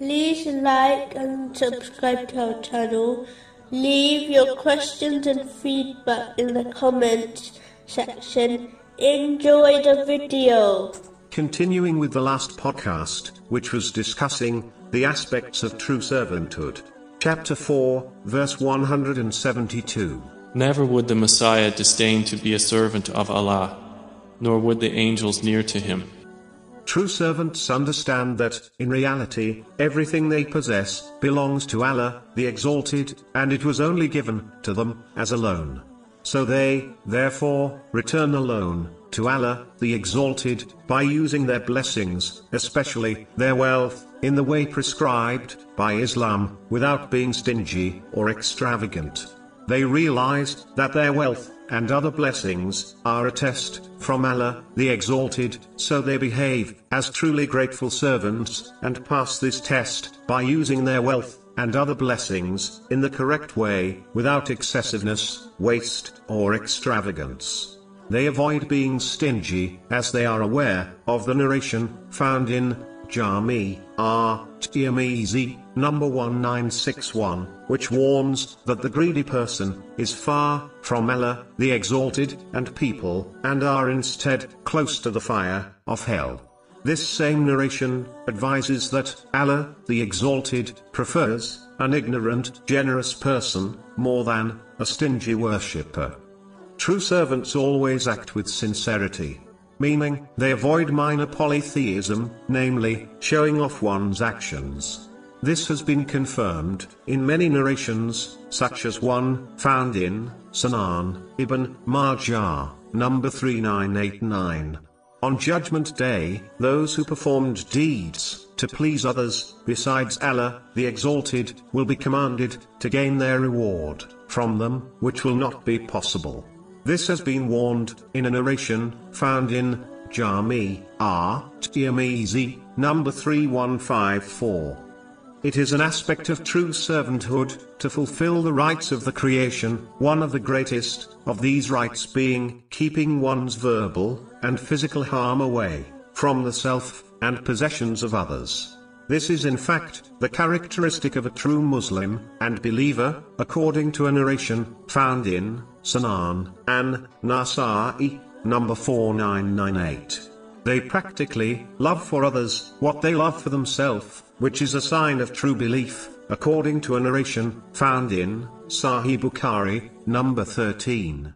to like and subscribe to our channel. Leave your questions and feedback in the comments section. Enjoy the video. Continuing with the last podcast, which was discussing the aspects of true servanthood. Chapter 4, verse 172. Never would the Messiah disdain to be a servant of Allah, nor would the angels near to him. True servants understand that, in reality, everything they possess belongs to Allah, the Exalted, and it was only given to them as a loan. So they, therefore, return the loan to Allah, the Exalted, by using their blessings, especially their wealth, in the way prescribed by Islam, without being stingy or extravagant. They realize that their wealth and other blessings are a test from Allah, the Exalted, so they behave as truly grateful servants and pass this test by using their wealth and other blessings in the correct way, without excessiveness, waste, or extravagance. They avoid being stingy, as they are aware of the narration found in Jami R. Tirmizi, number 1961, which warns that the greedy person is far from Allah, the Exalted, and people, and are instead close to the fire of hell. This same narration advises that Allah, the Exalted, prefers an ignorant, generous person more than a stingy worshipper. True servants always act with sincerity, meaning, they avoid minor polytheism, namely, showing off one's actions. This has been confirmed, in many narrations, such as one, found in, Sunan, Ibn, Majah, number 3989. On Judgment Day, those who performed deeds, to please others, besides Allah, the Exalted, will be commanded, to gain their reward, from them, which will not be possible. This has been warned, in a narration, found in, Jami, R. Tirmizi, number 3154. It is an aspect of true servanthood, to fulfill the rights of the creation, one of the greatest, of these rights being, keeping one's verbal, and physical harm away, from the self, and possessions of others. This is in fact, the characteristic of a true Muslim, and believer, according to a narration, found in, Sunan, An, Nasa'i, number 4998. They practically, love for others, what they love for themselves, which is a sign of true belief, according to a narration, found in, Sahih Bukhari, number 13.